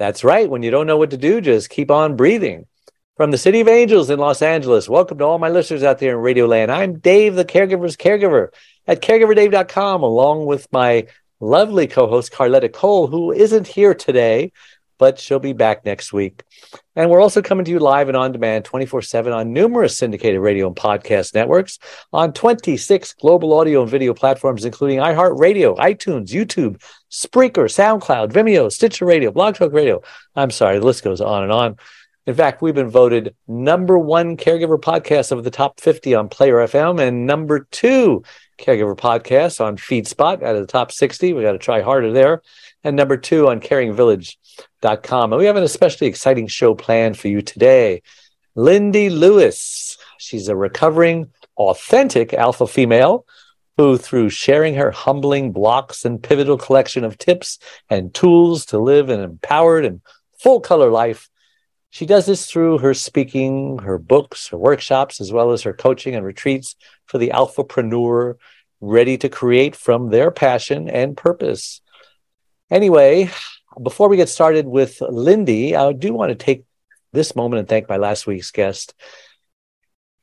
That's right. When you don't know what to do, just keep on breathing. From the City of Angels in Los Angeles, welcome to all my listeners out there in Radio Land. I'm Dave, the caregiver's caregiver at caregiverdave.com, along with my lovely co host, Carletta Cole, who isn't here today, but she'll be back next week. And we're also coming to you live and on demand 24 7 on numerous syndicated radio and podcast networks on 26 global audio and video platforms, including iHeartRadio, iTunes, YouTube, Spreaker, SoundCloud, Vimeo, Stitcher Radio, Blog Talk Radio. I'm sorry, the list goes on and on. In fact, we've been voted number one caregiver podcast of the top 50 on Player FM and number two caregiver podcast on FeedSpot out of the top 60. We got to try harder there. And number two on caringvillage.com. And we have an especially exciting show planned for you today. Lindy Lewis. She's a recovering, authentic alpha female who, through sharing her humbling blocks and pivotal collection of tips and tools to live an empowered and full color life, she does this through her speaking, her books, her workshops, as well as her coaching and retreats for the alphapreneur ready to create from their passion and purpose. Anyway, before we get started with Lindy, I do want to take this moment and thank my last week's guest,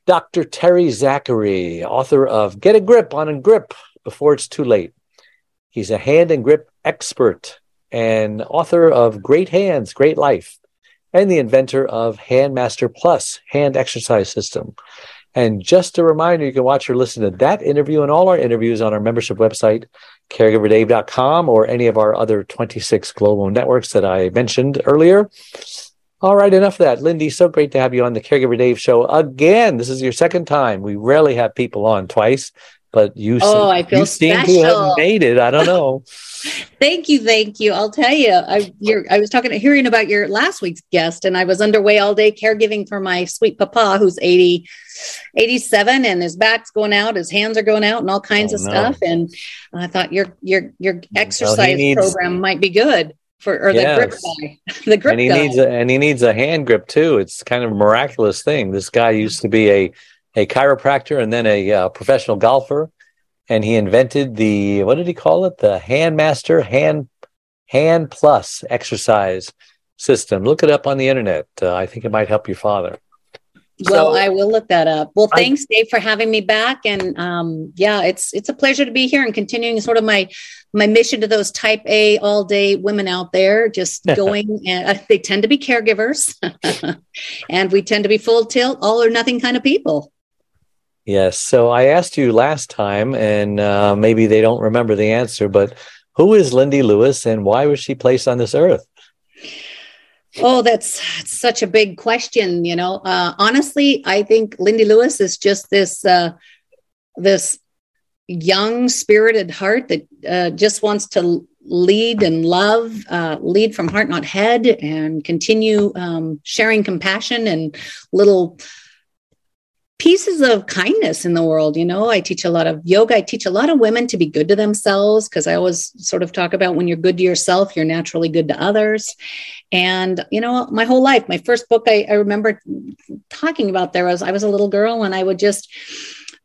Dr. Terry Zachary, author of Get a Grip on a Grip Before It's Too Late. He's a hand and grip expert and author of Great Hands, Great Life and the inventor of Handmaster Plus hand exercise system. And just a reminder, you can watch or listen to that interview and all our interviews on our membership website, caregiverdave.com, or any of our other 26 global networks that I mentioned earlier. All right, enough of that. Lindy, so great to have you on the Caregiver Dave show again. This is your second time. We rarely have people on twice, but you, Oh, I feel you seem to special. have made it. I don't know. Thank you, thank you. I'll tell you, I, you're, I was talking, hearing about your last week's guest, and I was underway all day caregiving for my sweet papa, who's 80, 87, and his back's going out, his hands are going out, and all kinds Oh, of no. stuff. And I thought your your your exercise needs- program might be good for, or the grip guy, the grip and he guy. needs a, and he needs a hand grip too. It's kind of a miraculous thing. This guy used to be a a chiropractor and then a uh, professional golfer, and he invented the what did he call it? The Handmaster Hand Hand Plus exercise system. Look it up on the internet. Uh, I think it might help your father. Well, So- I will look that up. Well, I- thanks, Dave, for having me back. And um, yeah, it's it's a pleasure to be here and continuing sort of my my mission to those Type A all day women out there, just going. and uh, they tend to be caregivers, and we tend to be full tilt, all or nothing kind of people. Yes. So I asked you last time, and uh, maybe they don't remember the answer, but who is Lindy Lewis, and why was she placed on this earth? Oh, that's such a big question. You know, uh, honestly, I think Lindy Lewis is just this uh, this young, spirited heart that uh, just wants to lead and love, uh, lead from heart, not head, and continue um, sharing compassion and little pieces of kindness in the world. You know, I teach a lot of yoga. I teach a lot of women to be good to themselves because I always sort of talk about when you're good to yourself, you're naturally good to others. And, you know, my whole life, my first book I, I remember talking about there was I was a little girl and I would just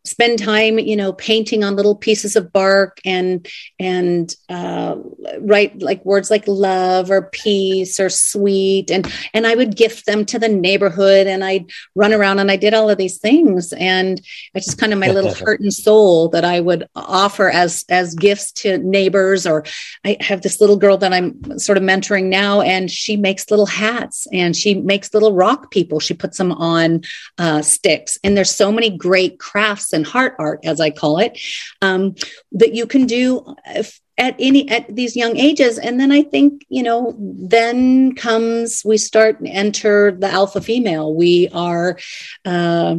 spend time you know painting on little pieces of bark and and uh, write like words like love or peace or sweet. And and i would gift them to the neighborhood and i'd run around and i did all of these things. And it's just kind of my little heart and soul that i would offer as as gifts to neighbors. Or i have this little girl that i'm sort of mentoring now and she makes little hats and she makes little rock people. She puts them on uh, sticks. And there's so many great crafts and heart art as i call it um, that you can do if- at any at these young ages. And then i think you know then comes we start enter the alpha female. We are uh,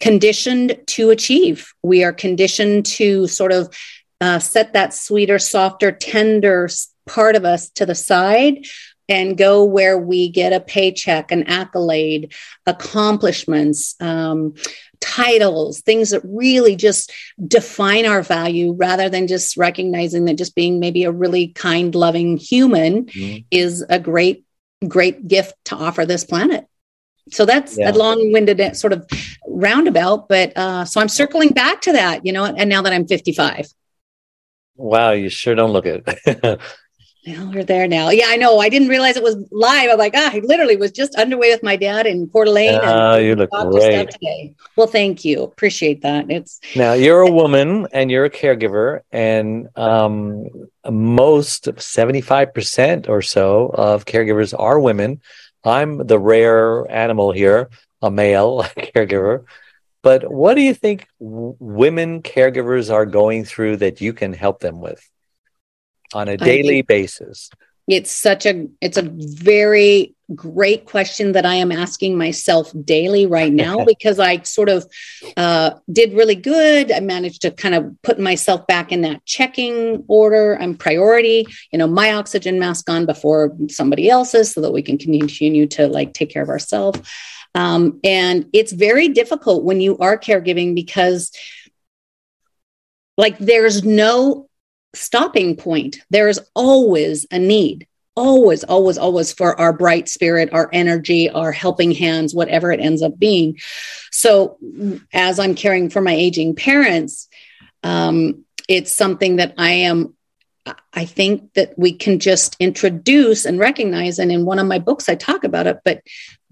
conditioned to achieve. We are conditioned to sort of uh, set that sweeter softer tender part of us to the side and go where we get a paycheck, an accolade, accomplishments, um, titles, things that really just define our value rather than just recognizing that just being maybe a really kind, loving human mm-hmm. is a great, great gift to offer this planet. So that's yeah. a long-winded sort of roundabout, but uh, so I'm circling back to that, you know, and now that I'm 55. Wow, you sure don't look it. Well, we're there now. Yeah, I know. I didn't realize it was live. I'm like, ah, I literally was just underway with my dad in Coeur d'Alene. Oh, you look great. Today. Well, thank you. Appreciate that. It's now you're a woman and you're a caregiver, and um, most 75% or so of caregivers are women. I'm the rare animal here, a male caregiver. But what do you think women caregivers are going through that you can help them with? On a daily basis? It's such a it's a very great question that I am asking myself daily right now because I sort of uh, did really good. I managed to kind of put myself back in that checking order. I'm priority, you know, my oxygen mask on before somebody else's so that we can continue to like take care of ourselves. Um, and it's very difficult when you are caregiving because like there's no stopping point. There is always a need, always, always, always for our bright spirit, our energy, our helping hands, whatever it ends up being. So, as I'm caring for my aging parents, um, it's something that I am. I think that we can just introduce and recognize. And in one of my books, I talk about it, but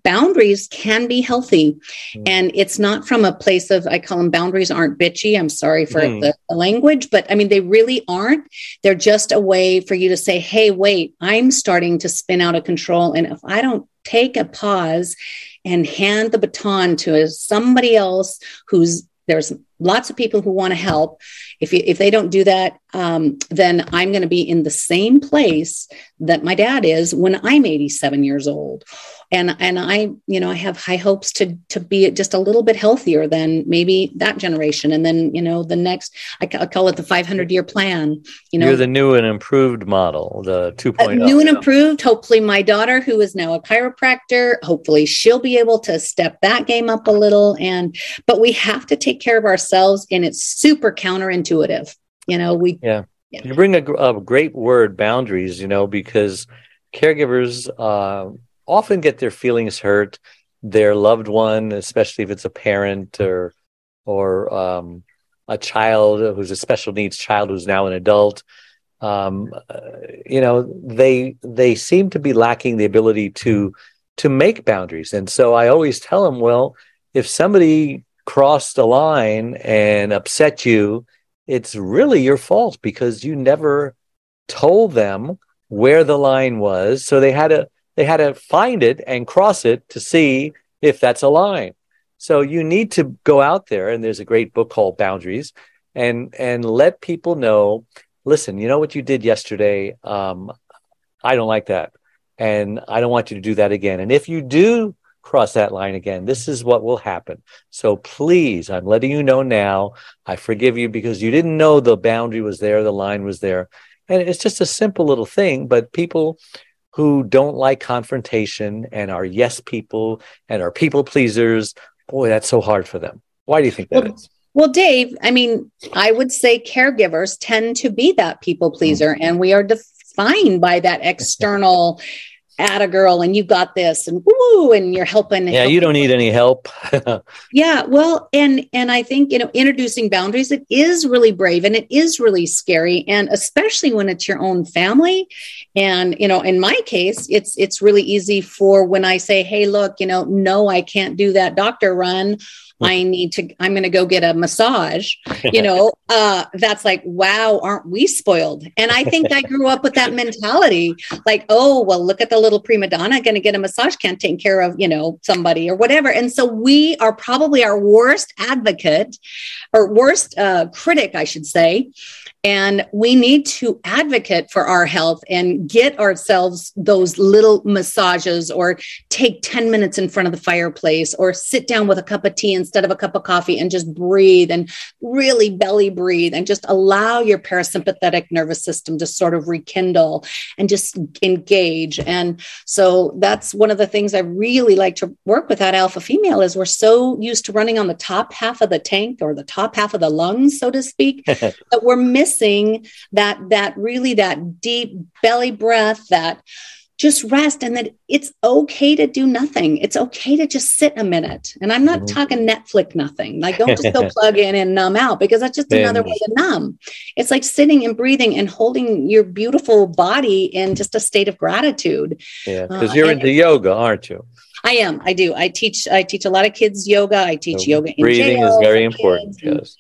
boundaries can be healthy mm. and it's not from a place of i call them boundaries aren't bitchy i'm sorry for mm. the, the, language but i mean they really aren't they're just a way for you to say hey wait i'm starting to spin out of control and if i don't take a pause and hand the baton to somebody else who's there's lots of people who want to help if you, if they don't do that um, then i'm going to be in the same place that my dad is when i'm 87 years old and and I you know I have high hopes to to be just a little bit healthier than maybe that generation, and then you know the next I call it the 500 year plan. You know, you're the new and improved model, the 2.0. Uh, new and improved. Hopefully, my daughter, who is now a chiropractor, hopefully she'll be able to step that game up a little. And but we have to take care of ourselves, and it's super counterintuitive. You know, we yeah. yeah. You bring a, a great word, boundaries. You know, because caregivers. Uh, often get their feelings hurt. Their loved one, especially if it's a parent or or um, a child who's a special needs child who's now an adult, um, uh, you know, they they seem to be lacking the ability to to make boundaries. And so I always tell them, well, if somebody crossed a line and upset you, it's really your fault because you never told them where the line was. So they had to they had to find it and cross it to see if that's a line. So you need to go out there, and there's a great book called Boundaries, and and let people know. Listen, you know what you did yesterday. Um, I don't like that, and I don't want you to do that again. And if you do cross that line again, this is what will happen. So please, I'm letting you know now. I forgive you because you didn't know the boundary was there, the line was there, and it's just a simple little thing. But people who don't like confrontation and are yes people and are people pleasers, boy, that's so hard for them. Why do you think that well, is? Well, Dave, I mean, I would say caregivers tend to be that people pleaser, and we are defined by that external at a girl and you got this and woo and you're helping yeah helping. you don't need any help. Yeah well and and i think you know introducing boundaries it is really brave and it is really scary. And especially when it's your own family. And you know in my case it's it's really easy for when i say hey look you know no i can't do that doctor run I need to, I'm going to go get a massage, you know, uh, that's like, wow, aren't we spoiled? And I think I grew up with that mentality like, oh, well, look at the little prima donna going to get a massage, can't take care of, you know, somebody or whatever. And so we are probably our worst advocate or worst uh, critic, I should say. And we need to advocate for our health and get ourselves those little massages or take 10 minutes in front of the fireplace or sit down with a cup of tea instead of a cup of coffee and just breathe and really belly breathe and just allow your parasympathetic nervous system to sort of rekindle and just engage. And so that's one of the things I really like to work with that alpha female is we're so used to running on the top half of the tank or the top half of the lungs, so to speak, that we're missing that that really that deep belly breath, that just rest and that it's okay to do nothing. It's okay to just sit a minute. And I'm not mm-hmm. talking Netflix nothing. Like don't just go plug in and numb out because that's just another way to numb. It's like sitting and breathing and holding your beautiful body in just a state of gratitude. Yeah, because uh, you're into yoga, aren't you? I am. I do. I teach. I teach a lot of kids yoga. I teach so yoga. breathing is very important. Yes.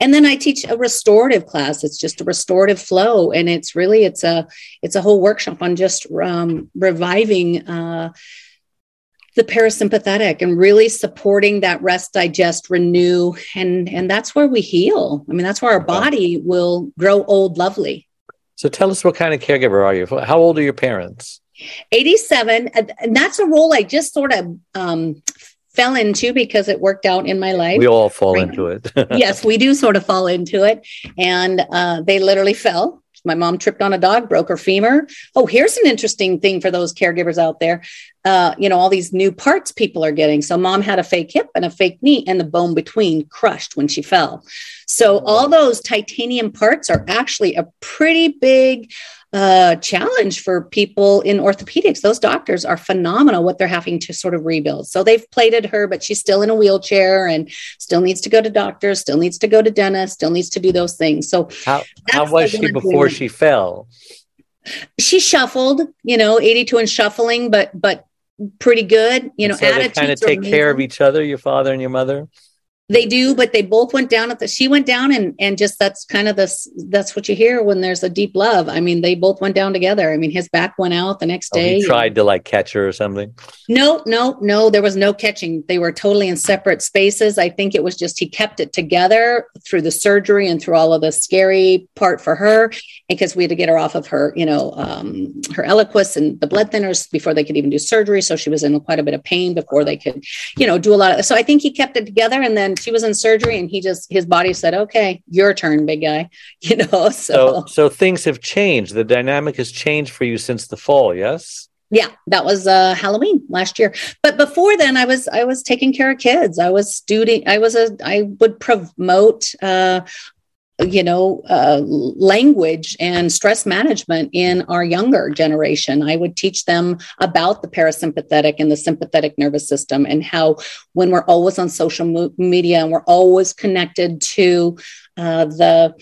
And then I teach a restorative class. It's just a restorative flow, and it's really it's a it's a whole workshop on just um, reviving. Uh, the parasympathetic and really supporting that rest digest renew and and that's where we heal i mean that's where our body will grow old lovely so tell us what kind of caregiver are you how old are your parents 87 and that's a role i just sort of um, fell into because it worked out in my life we all fall right. into it yes we do sort of fall into it and uh, they literally fell my mom tripped on a dog, broke her femur. Oh, here's an interesting thing for those caregivers out there. Uh, you know, all these new parts people are getting. So, mom had a fake hip and a fake knee, and the bone between crushed when she fell. So, all those titanium parts are actually a pretty big uh, challenge for people in orthopedics. Those doctors are phenomenal what they're having to sort of rebuild. So they've plated her, but she's still in a wheelchair and still needs to go to doctors, still needs to go to dentist, still needs to do those things. So how, how was she before she fell? She shuffled, you know, 82 and shuffling, but but pretty good. You know, so they kind of take care of each other, your father and your mother. They do, but they both went down at the. She went down, and and just that's kind of this. That's what you hear when there's a deep love. I mean, they both went down together. I mean, his back went out the next day. Oh, he tried to like catch her or something. No, no, no. There was no catching. They were totally in separate spaces. I think it was just he kept it together through the surgery and through all of the scary part for her, because we had to get her off of her, you know, um, her Eliquis and the blood thinners before they could even do surgery. So she was in quite a bit of pain before they could, you know, do a lot of. So I think he kept it together, and then she was in surgery and he just his body said okay your turn big guy you know so. So, so things have changed. The dynamic has changed for you since the fall yes? Yeah that was uh halloween last year. But before then i was i was taking care of kids. I was student i was a i would promote uh you know uh, language and stress management in our younger generation. I would teach them about the parasympathetic and the sympathetic nervous system and how when we're always on social media and we're always connected to uh, the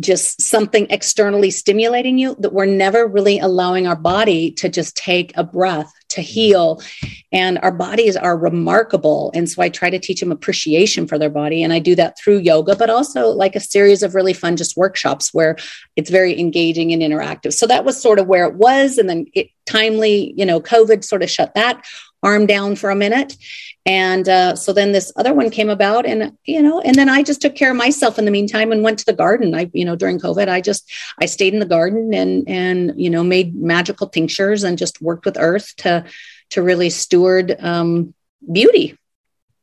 just something externally stimulating you that we're never really allowing our body to just take a breath to mm-hmm. heal. And our bodies are remarkable. And so i try to teach them appreciation for their body. And i do that through yoga but also like a series of really fun just workshops where it's very engaging and interactive. So that was sort of where it was. And then it timely you know covid sort of shut that arm down for a minute. And uh, so then this other one came about and you know and then i just took care of myself in the meantime and went to the garden. I you know during covid i just i stayed in the garden and and you know made magical tinctures and just worked with earth to to really steward um, beauty.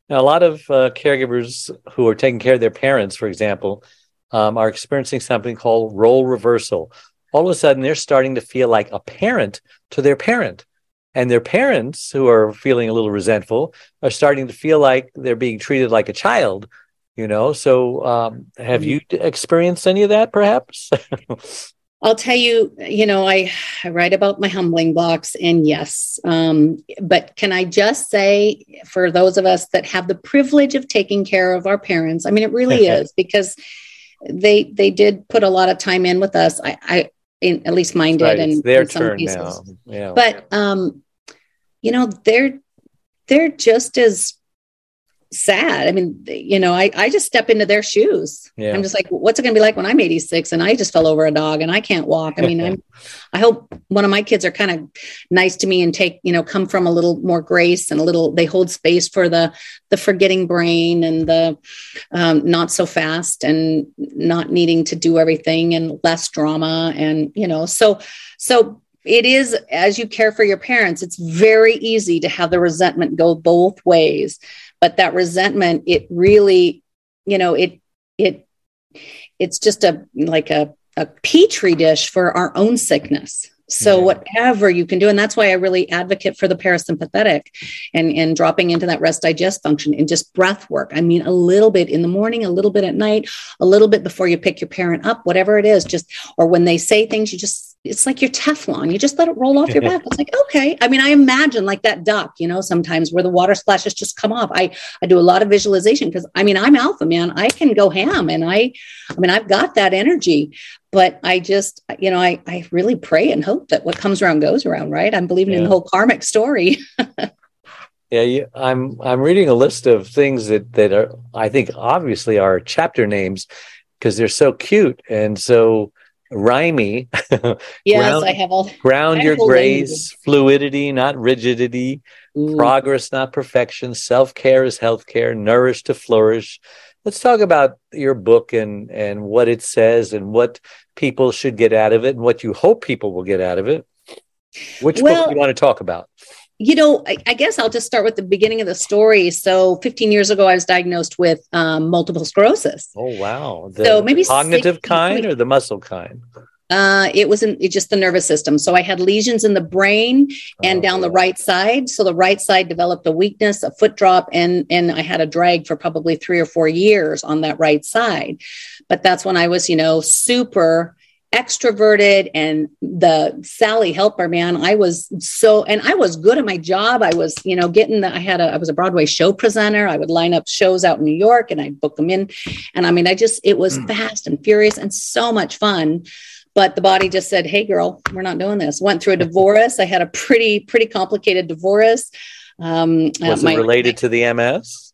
Now a lot of uh, caregivers who are taking care of their parents for example um, are experiencing something called role reversal. All of a sudden they're starting to feel like a parent to their parent and their parents who are feeling a little resentful are starting to feel like they're being treated like a child you know so um, have you experienced any of that perhaps I'll tell you, you know, I, I write about my humbling blocks, and yes, um, but can I just say, for those of us that have the privilege of taking care of our parents, I mean, it really is because they they did put a lot of time in with us. I, I in, at least mine did, right. and their in some turn cases. now. Yeah. But um, you know they're they're just as sad. I mean, you know, I, I just step into their shoes. Yeah. I'm just like, what's it going to be like when I'm 86 and I just fell over a dog and I can't walk? I mean, I'm, I hope one of my kids are kind of nice to me and take, you know, come from a little more grace and a little, they hold space for the, the forgetting brain and the um, not so fast and not needing to do everything and less drama. And, you know, so, so it is as you care for your parents, it's very easy to have the resentment go both ways. But that resentment it really you know it it it's just a like a, a petri dish for our own sickness. So whatever you can do and that's why i really advocate for the parasympathetic and and dropping into that rest digest function and just breath work. I mean a little bit in the morning a little bit at night a little bit before you pick your parent up whatever it is just or when they say things you just it's like your Teflon. You just let it roll off your back. It's like, okay. I mean, I imagine like that duck, you know, sometimes where the water splashes just come off. I, I do a lot of visualization because I mean, I'm alpha man. I can go ham and I, I mean, I've got that energy, but I just, you know, I, I really pray and hope that what comes around goes around, right? I'm believing yeah. in the whole karmic story. yeah. You, I'm, I'm reading a list of things that, that are, I think obviously are chapter names because they're so cute. And so, rhymy. yes, ground, I have all. Ground your grace, fluidity, not rigidity. Ooh. Progress, not perfection. Self care is health care. Nourish to flourish. Let's talk about your book and and what it says and what people should get out of it and what you hope people will get out of it. Which well, book do you want to talk about? You know, I, I, guess I'll just start with the beginning of the story. So, 15 years ago, I was diagnosed with um, multiple sclerosis. Oh, wow. The so, maybe cognitive 60, kind or the muscle kind? Uh, it was in, it just the nervous system. So, I had lesions in the brain and oh, down the right side. So, the right side developed a weakness, a foot drop, and, and I had a drag for probably three or four years on that right side. But that's when I was, you know, super extroverted and the Sally helper man. I was so, and I was good at my job. I was, you know, getting the, I had a, I was a Broadway show presenter. I would line up shows out in New York and I'd book them in. And I mean, I just, it was mm. fast and furious and so much fun. But the body just said, Hey girl, we're not doing this. Went through a divorce. I had a pretty, pretty complicated divorce. Um, was uh, my, it related my, to the MS?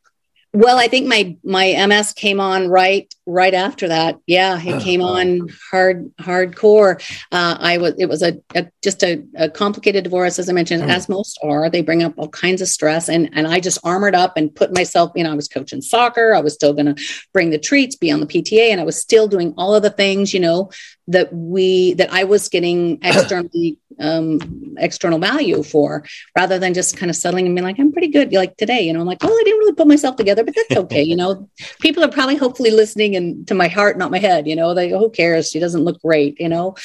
Well, I think my my MS came on right right after that. Yeah, it came on hard hardcore. Uh, I was it was a, a just a, a, complicated divorce, as I mentioned, mm. as most are. They bring up all kinds of stress, and and I just armored up and put myself. You know, I was coaching soccer. I was still going to bring the treats, be on the PTA, and I was still doing all of the things. You know that we that I was getting externally um, external value for, rather than just kind of settling and being like, I'm pretty good. Like today, you know, I'm like, well, I didn't really put myself together, but that's okay. you know, people are probably hopefully listening and to my heart, not my head. You know, they who cares? She doesn't look great. You know,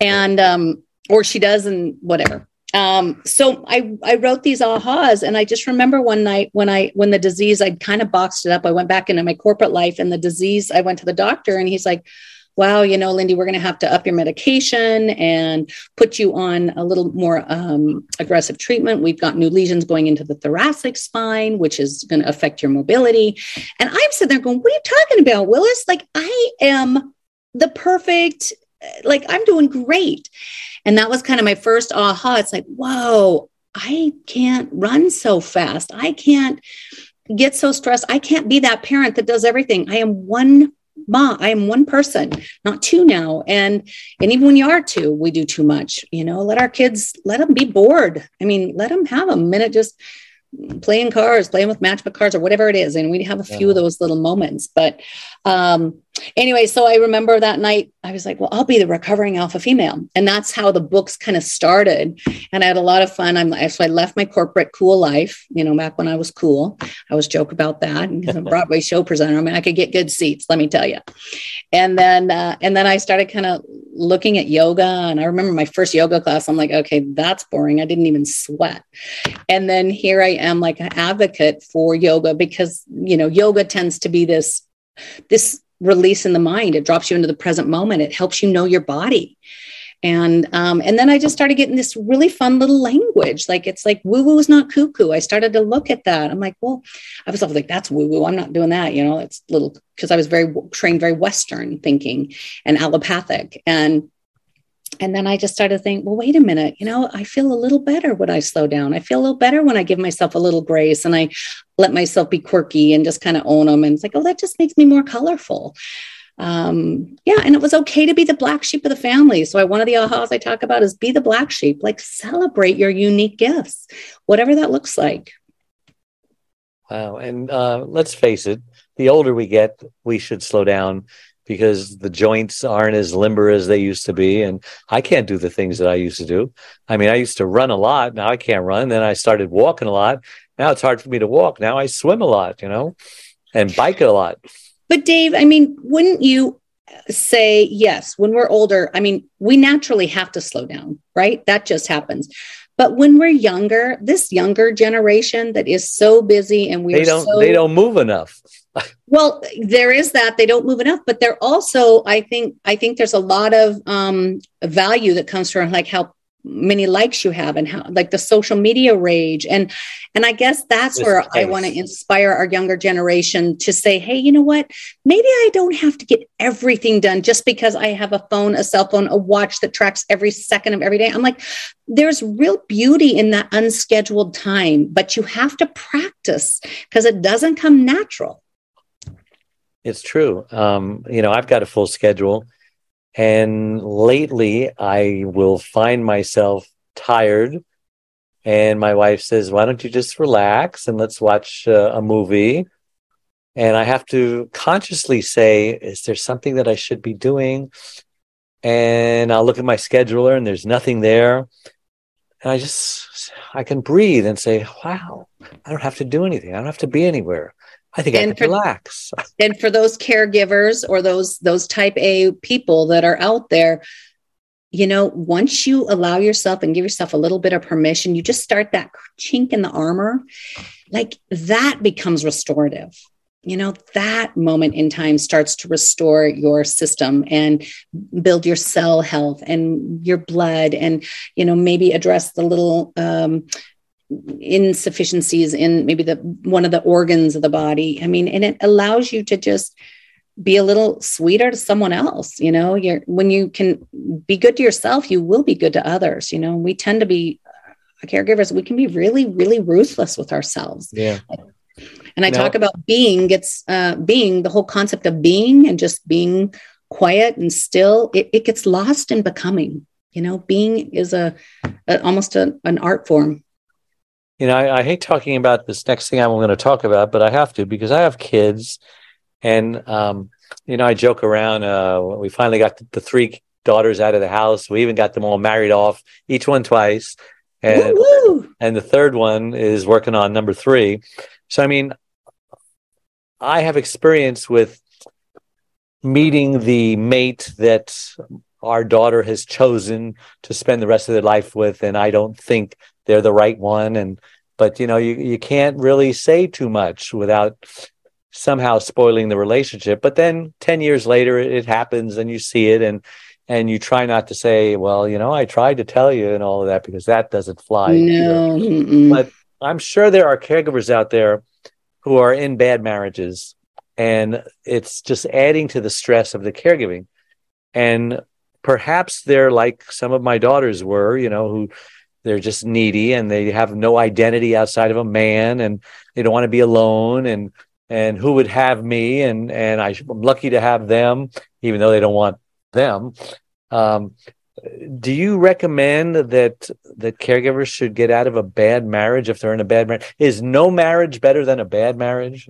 and um, or she does, and whatever. Um, so I, I wrote these ahas and I just remember one night when I, when the disease, I'd kind of boxed it up. I went back into my corporate life and the disease, I went to the doctor and he's like, wow, you know, Lindy, we're going to have to up your medication and put you on a little more um, aggressive treatment. We've got new lesions going into the thoracic spine, which is going to affect your mobility. And I'm sitting there going, what are you talking about, Willis? Like, I am the perfect, like, I'm doing great. And that was kind of my first aha. It's like, whoa, I can't run so fast. I can't get so stressed. I can't be that parent that does everything. I am one ma i am one person not two now and and even when you are two we do too much you know let our kids let them be bored i mean let them have a minute just playing cards, playing with matchbook cards or whatever it is. And we have a few of those little moments. But um, anyway, so I remember that night I was like, well, I'll be the recovering alpha female. And that's how the books kind of started. And I had a lot of fun. I'm so I left my corporate cool life, you know, back when I was cool. I was joke about that. And as a Broadway show presenter, I mean, I could get good seats, let me tell you. And then uh, and then I started kind of looking at yoga. And I remember my first yoga class, I'm like, okay, that's boring. I didn't even sweat. And then here I am like an advocate for yoga because, you know, yoga tends to be this, this release in the mind. It drops you into the present moment. It helps you know your body. And um, and then I just started getting this really fun little language. Like it's like woo woo is not cuckoo. I started to look at that. I'm like, well, I was like, that's woo woo. I'm not doing that. You know, it's little because I was very trained, very Western thinking and allopathic. And and then I just started to think, well, wait a minute, you know, I feel a little better when I slow down. I feel a little better when I give myself a little grace and I let myself be quirky and just kind of own them. And it's like, oh, that just makes me more colorful. Um, yeah, and it was okay to be the black sheep of the family. So I, one of the ahas I talk about is be the black sheep, like celebrate your unique gifts, whatever that looks like. Wow. And uh, let's face it, the older we get, we should slow down because the joints aren't as limber as they used to be. And I can't do the things that I used to do. I mean, I used to run a lot. Now I can't run. Then I started walking a lot. Now it's hard for me to walk. Now I swim a lot, you know, and bike a lot. But Dave, I mean, wouldn't you say yes, when we're older, I mean, we naturally have to slow down, right? That just happens. But when we're younger, this younger generation that is so busy and we they don't so, they don't move enough. well, there is that they don't move enough, but they're also I think I think there's a lot of um, value that comes from like how many likes you have and how like the social media rage. And and i guess that's this where place. i want to inspire our younger generation to say hey you know what? Maybe i don't have to get everything done just because i have a phone a cell phone a watch that tracks every second of every day. I'm like there's real beauty in that unscheduled time but you have to practice because it doesn't come natural. It's true. Um you know i've got a full schedule and lately, I will find myself tired. And my wife says, Why don't you just relax and let's watch uh, a movie? And I have to consciously say, Is there something that I should be doing? And I'll look at my scheduler and there's nothing there. And I just, I can breathe and say, Wow, I don't have to do anything. I don't have to be anywhere. I think and I can for, relax. and for those caregivers or those those type A people that are out there, you know, once you allow yourself and give yourself a little bit of permission, you just start that chink in the armor, like that becomes restorative. You know, that moment in time starts to restore your system and build your cell health and your blood, and, you know, maybe address the little um, insufficiencies in maybe the one of the organs of the body. I mean and it allows you to just be a little sweeter to someone else you know? You're when you can be good to yourself you will be good to others you know? We tend to be uh, caregivers we can be really really ruthless with ourselves. Yeah. And i talk about being gets uh being the whole concept of being and just being quiet and still it, it gets lost in becoming you know? Being is a, a almost a, an art form you know, I, I, hate talking about this next thing I'm going to talk about, but I have to because I have kids, and um, you know, I joke around. Uh, we finally got the, the, three daughters out of the house. We even got them all married off, each one twice, and Woo-hoo! and the third one is working on number three. So, I mean, I have experience with meeting the mate that our daughter has chosen to spend the rest of their life with, and I don't think they're the right one. And but you know you, you can't really say too much without somehow spoiling the relationship. But then 10 years later it happens and you see it and and you try not to say well you know i tried to tell you and all of that because that doesn't fly no. but i'm sure there are caregivers out there who are in bad marriages and it's just adding to the stress of the caregiving. And perhaps they're like some of my daughters were you know who they're just needy and they have no identity outside of a man and they don't want to be alone and and who would have me and and I, am lucky to have them even though they don't want them. Um, do you recommend that that caregivers should get out of a bad marriage if they're in a bad marriage is no marriage better than a bad marriage?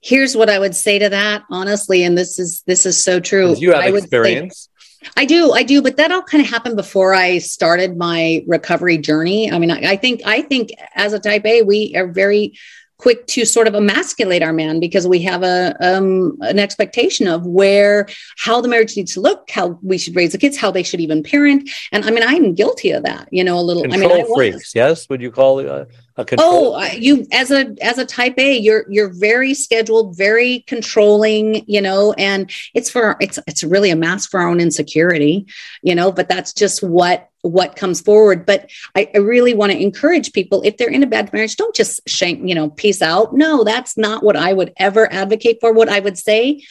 Here's what i would say to that honestly and this is this is so true. You have experience I do, I do, but that all kind of happened before I started my recovery journey. I mean, I, I think, I think as a type A, we are very quick to sort of emasculate our man because we have a um, an expectation of where how the marriage needs to look, how we should raise the kids, how they should even parent. And I mean, I'm guilty of that. You know, a little. Control I mean, I freaks. Yes, would you call it a, a control? Oh, you as a as a type A, you're you're very scheduled, very controlling. You know, and it's for it's it's really a mask for our own insecurity. You know, but that's just what what comes forward. But I, I really want to encourage people if they're in a bad marriage, don't just shank, you know, peace out. No, that's not what I would ever advocate for. What I would say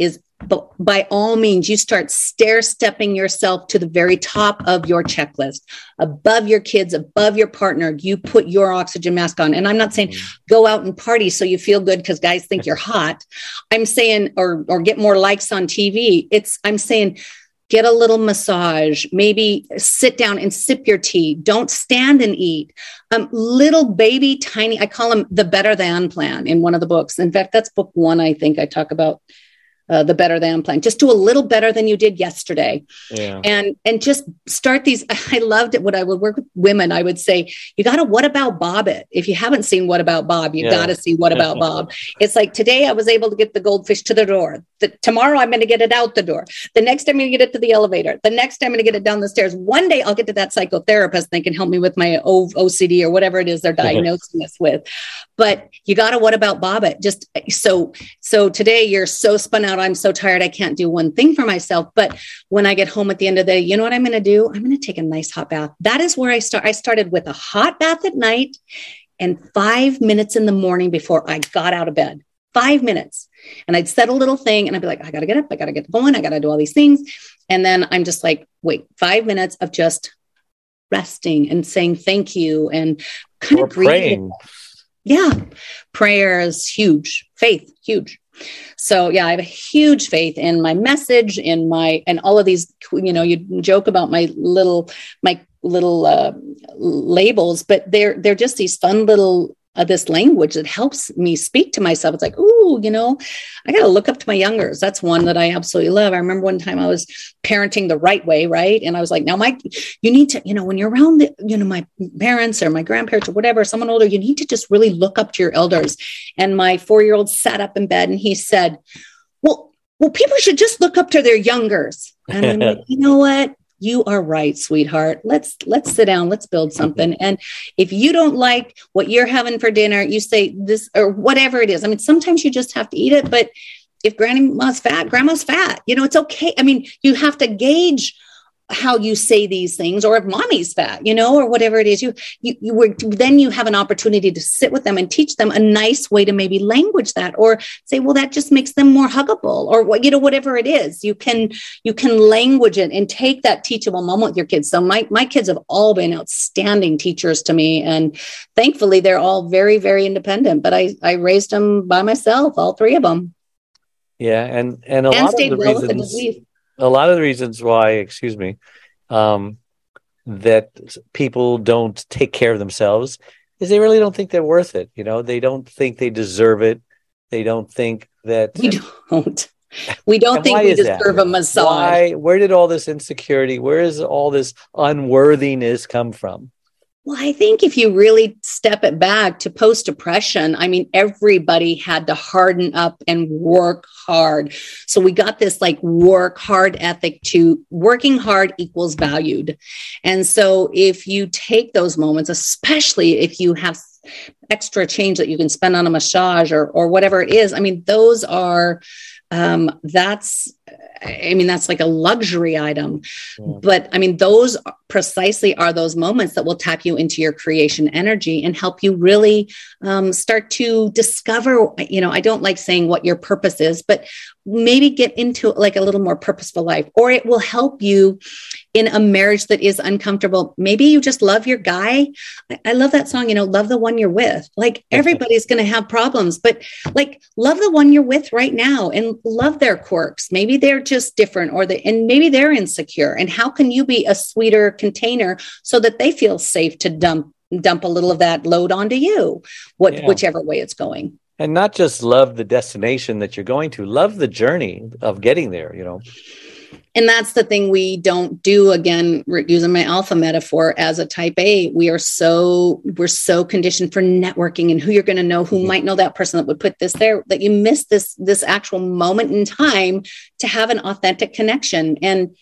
is by all means, you start stair stepping yourself to the very top of your checklist, above your kids, above your partner. You put your oxygen mask on. And I'm not saying mm. go out and party so you feel good because guys think you're hot. I'm saying, or or get more likes on TV. It's I'm saying get a little massage, maybe sit down and sip your tea. Don't stand and eat. Um, little baby, tiny, I call them the better than plan in one of the books. In fact, that's book one, I think I talk about uh, the better than plan. Just do a little better than you did yesterday. Yeah. and and just start these i loved it when i would work with women. I would say you got to what about bob it? If you haven't seen what about bob you yeah. got to see what about bob. It's like today i was able to get the goldfish to the door. The, tomorrow i'm going to get it out the door. The next time i'm going to get it to the elevator. The next time i'm going to get it down the stairs. One day i'll get to that psychotherapist. And they can help me with my o- ocd or whatever it is they're diagnosing us with. But you got to what about bob it? Just so so today you're so spun out I'm so tired, I can't do one thing for myself. But when I get home at the end of the day, you know what I'm going to do? I'm going to take a nice hot bath. That is where I start. I started with a hot bath at night and five minutes in the morning before I got out of bed. Five minutes. And I'd set a little thing and I'd be like, I got to get up. I got to get going. I got to do all these things. And then I'm just like, wait, five minutes of just resting and saying thank you and kind or of praying. Yeah. Prayer is huge. Faith, huge. So yeah, I have a huge faith in my message, in my and all of these. You know, you joke about my little my little uh, labels, but they're they're just these fun little uh, this language that helps me speak to myself. It's like, ooh, you know, I got to look up to my youngers. That's one that I absolutely love. I remember one time I was parenting the right way, right? And I was like, now, Mike, you need to, you know, when you're around, the, you know, my parents or my grandparents or whatever, someone older, you need to just really look up to your elders. And my four year old sat up in bed and he said, well, well, people should just look up to their youngers. And I'm like, you know what? You are right sweetheart. Let's let's sit down. Let's build something. And if you don't like what you're having for dinner you say this or whatever it is. I mean sometimes you just have to eat it but if grandma's fat grandma's fat. You know it's okay. I mean you have to gauge how you say these things or if mommy's fat you know or whatever it is you you, you were then you have an opportunity to sit with them and teach them a nice way to maybe language that or say well that just makes them more huggable or what you know whatever it is. You can you can language it and take that teachable moment with your kids. So my my kids have all been outstanding teachers to me and thankfully they're all very very independent but i i raised them by myself all three of them. Yeah and and a and lot of the well reasons a lot of the reasons why, excuse me, um, that people don't take care of themselves is they really don't think they're worth it. You know, they don't think they deserve it. They don't think that we don't. We don't think we deserve that? a massage. Why? Where did all this insecurity? Where is all this unworthiness come from? Well, I think if you really step it back to post depression, I mean, everybody had to harden up and work hard. So we got this like work hard ethic to working hard equals valued. And so if you take those moments, especially if you have extra change that you can spend on a massage or, or whatever it is, I mean, those are um, that's I mean, that's like a luxury item. Yeah. But I mean, those precisely are those moments that will tap you into your creation energy and help you really um, start to discover. You know, I don't like saying what your purpose is, but maybe get into like a little more purposeful life, or it will help you in a marriage that is uncomfortable. Maybe you just love your guy. I, love that song, you know, love the one you're with. Like everybody's going to have problems, but like love the one you're with right now and love their quirks. Maybe they're just different or the, and maybe they're insecure. And how can you be a sweeter container so that they feel safe to dump dump a little of that load onto you what yeah. whichever way it's going and not just love the destination that you're going to love the journey of getting there you know? And that's the thing we don't do again using my alpha metaphor as a type a. We are so we're so conditioned for networking and who you're going to know who mm-hmm. might know that person that would put this there that you miss this this actual moment in time to have an authentic connection. And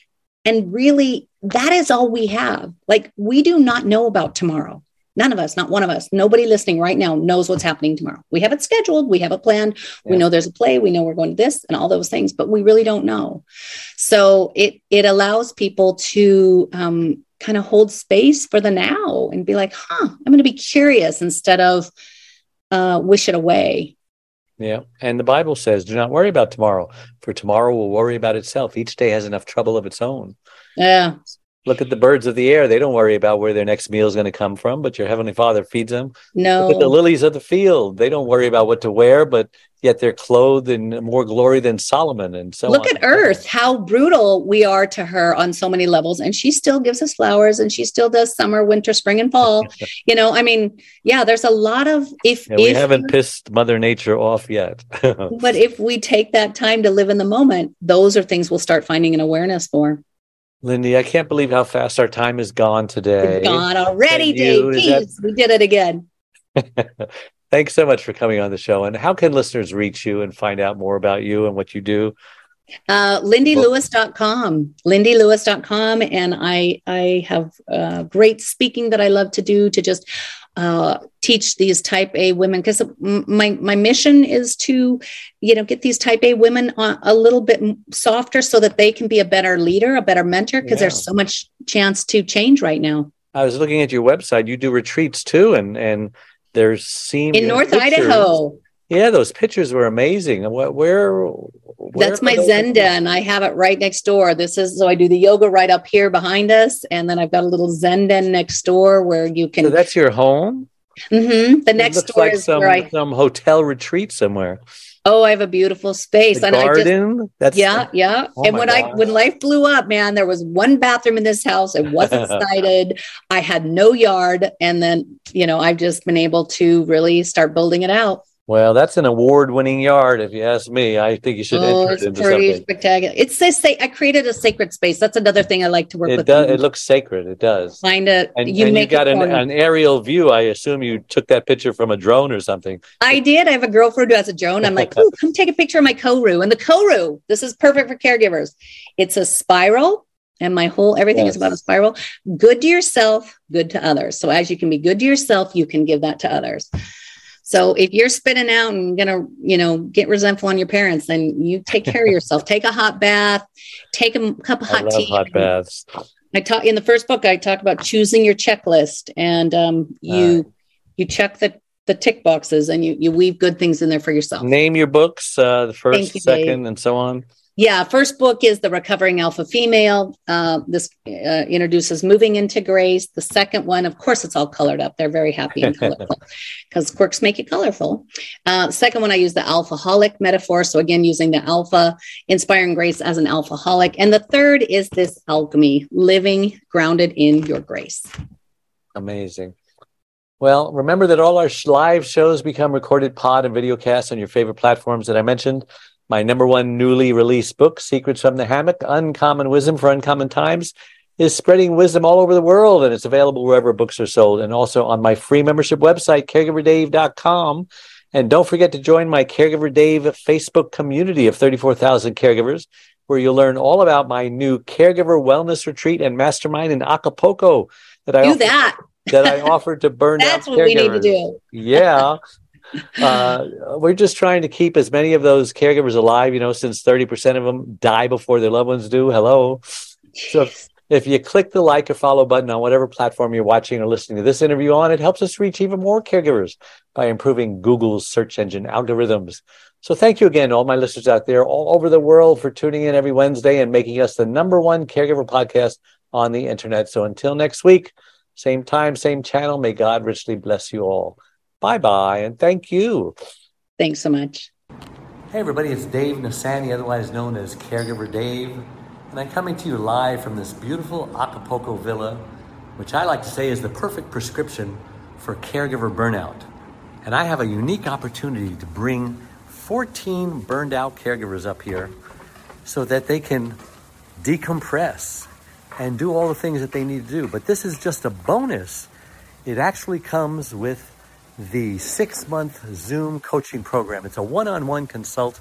and really that is all we have. Like we do not know about tomorrow None of us, not one of us, nobody listening right now knows what's happening tomorrow. We have it scheduled, we have it planned, yeah. we know there's a play, we know we're going to this and all those things, but we really don't know. So it it allows people to um, kind of hold space for the now and be like, huh, I'm going to be curious instead of uh, wish it away. Yeah. And the Bible says, do not worry about tomorrow, for tomorrow will worry about itself. Each day has enough trouble of its own. Yeah. Look at the birds of the air. They don't worry about where their next meal is going to come from, but your heavenly Father feeds them. No. Look at the lilies of the field. They don't worry about what to wear, but yet they're clothed in more glory than Solomon. And so Look on. at Earth, how brutal we are to her on so many levels. And she still gives us flowers and she still does summer, winter, spring, and fall. you know, I mean, yeah, there's a lot of if Yeah, we if haven't pissed Mother Nature off yet. but if we take that time to live in the moment, those are things we'll start finding an awareness for. Lindy, I can't believe how fast our time is gone today. It's gone already, Dave. that- we did it again. Thanks so much for coming on the show. And how can listeners reach you and find out more about you and what you do? Uh, LindyLewis.com, LindyLewis.com. And I, I have uh, great speaking that I love to do to just uh, teach these type A women because my, my mission is to, you know, get these type A women on a little bit softer so that they can be a better leader, a better mentor, because Yeah. there's so much chance to change right now. I was looking at your website. You do retreats too, and and there's seem In North Idaho, Yeah, those pictures were amazing. Where, where, That's my those Zen pictures? den. I have it right next door. This is so I do the yoga right up here behind us, and then I've got a little Zen den next door where you can. So that's your home. Mhm. The next looks door like is some where I. some hotel retreat somewhere. Oh, I have a beautiful space, The and I just garden. that's yeah, yeah. Oh and when I when life blew up, man, there was one bathroom in this house. It wasn't sided. I had no yard, and then you know I've just been able to really start building it out. Well, that's an award-winning yard, if you ask me. I think you should Oh, enter it into pretty something. spectacular. It's this. I created a sacred space. That's another thing I like to work It with. does. It looks sacred. It does. Find a And you and you got an, an aerial view. I assume you took that picture from a drone or something. I did. I have a girlfriend who has a drone. I'm like, Ooh, come take a picture of my Koru. And the Koru, this is perfect for caregivers. It's a spiral, and my whole everything Yes. is about a spiral. Good to yourself, good to others. So as you can be good to yourself, you can give that to others. So if you're spinning out and gonna, you know, get resentful on your parents, then you take care of yourself. take a hot bath, take a cup of I hot love tea. hot baths. I talk in the first book. I talk about choosing your checklist, and um, you you check the the tick boxes, and you you weave good things in there for yourself. Name your books, uh, the first, you, Dave. second, and so on. Yeah, first book is the Recovering Alpha Female. Uh, this uh, introduces moving into grace. The second one, of course, it's all colored up. They're very happy and colorful because quirks make it colorful. Uh, second one, I use the alphaholic metaphor. So again, using the alpha, inspiring grace as an alphaholic. And the third is this alchemy, living grounded in your grace. Amazing. Well, remember that all our live shows become recorded pod and video casts on your favorite platforms that I mentioned. My number one newly released book, Secrets from the Hammock Uncommon Wisdom for Uncommon Times, is spreading wisdom all over the world, and it's available wherever books are sold and also on my free membership website, caregiverdave.com. And don't forget to join my Caregiver Dave Facebook community of 34,000 caregivers, where you'll learn all about my new caregiver wellness retreat and mastermind in Acapulco that I Do offer- that. that I offered to burn That's what we need to do. Yeah. Uh, we're just trying to keep as many of those caregivers alive, you know, since 30% of them die before their loved ones do. Hello. So if, if you click the like or follow button on whatever platform you're watching or listening to this interview on, it helps us reach even more caregivers by improving Google's search engine algorithms. So thank you again, all my listeners out there all over the world for tuning in every Wednesday and making us the number one caregiver podcast on the internet. So until next week, same time, same channel, may God richly bless you all. Bye bye, and thank you. Thanks so much. Hey, everybody, it's Dave Nassaney, otherwise known as Caregiver Dave, and I'm coming to you live from this beautiful Acapulco villa, which I like to say is the perfect prescription for caregiver burnout. And I have a unique opportunity to bring 14 burned out caregivers up here so that they can decompress and do all the things that they need to do. But this is just a bonus. It actually comes with the six month Zoom coaching program. It's a one on one consult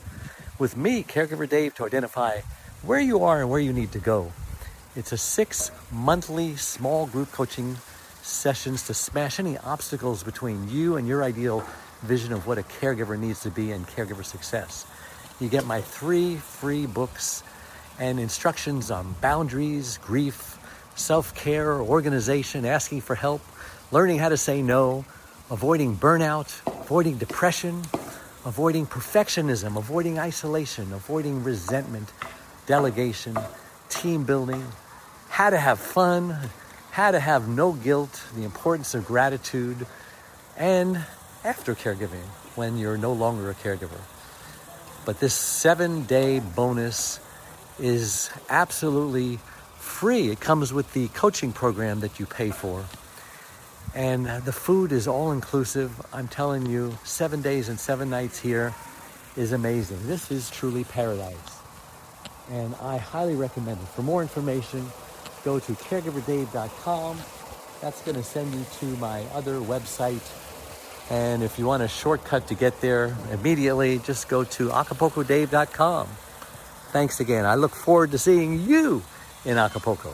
with me, Caregiver Dave, to identify where you are and where you need to go. It's a six monthly small group coaching sessions to smash any obstacles between you and your ideal vision of what a caregiver needs to be and caregiver success. You get my three free books and instructions on boundaries, grief, self care, organization, asking for help, learning how to say no, avoiding burnout, avoiding depression, avoiding perfectionism, avoiding isolation, avoiding resentment, delegation, team building, how to have fun, how to have no guilt, the importance of gratitude, and after caregiving when you're no longer a caregiver. But this seven day bonus is absolutely free. It comes with the coaching program that you pay for. And the food is all inclusive. I'm telling you, seven days and seven nights here is amazing. This is truly paradise. And I highly recommend it. For more information, go to caregiverdave.com. That's going to send you to my other website. And if you want a shortcut to get there immediately, just go to acapulcodave.com. Thanks again. I look forward to seeing you in Acapulco.